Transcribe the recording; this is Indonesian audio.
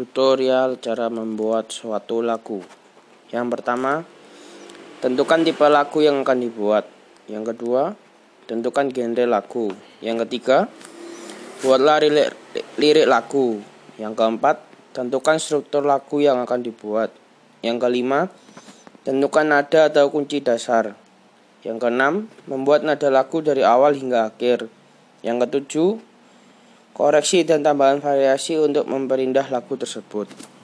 tutorial cara membuat suatu lagu. Yang pertama, tentukan tipe lagu yang akan dibuat. Yang kedua, tentukan genre lagu. Yang ketiga, buatlah lirik, lirik lagu. Yang keempat, tentukan struktur lagu yang akan dibuat. Yang kelima, tentukan nada atau kunci dasar. Yang keenam, membuat nada lagu dari awal hingga akhir. Yang ketujuh, koreksi dan tambahan variasi untuk memperindah lagu tersebut.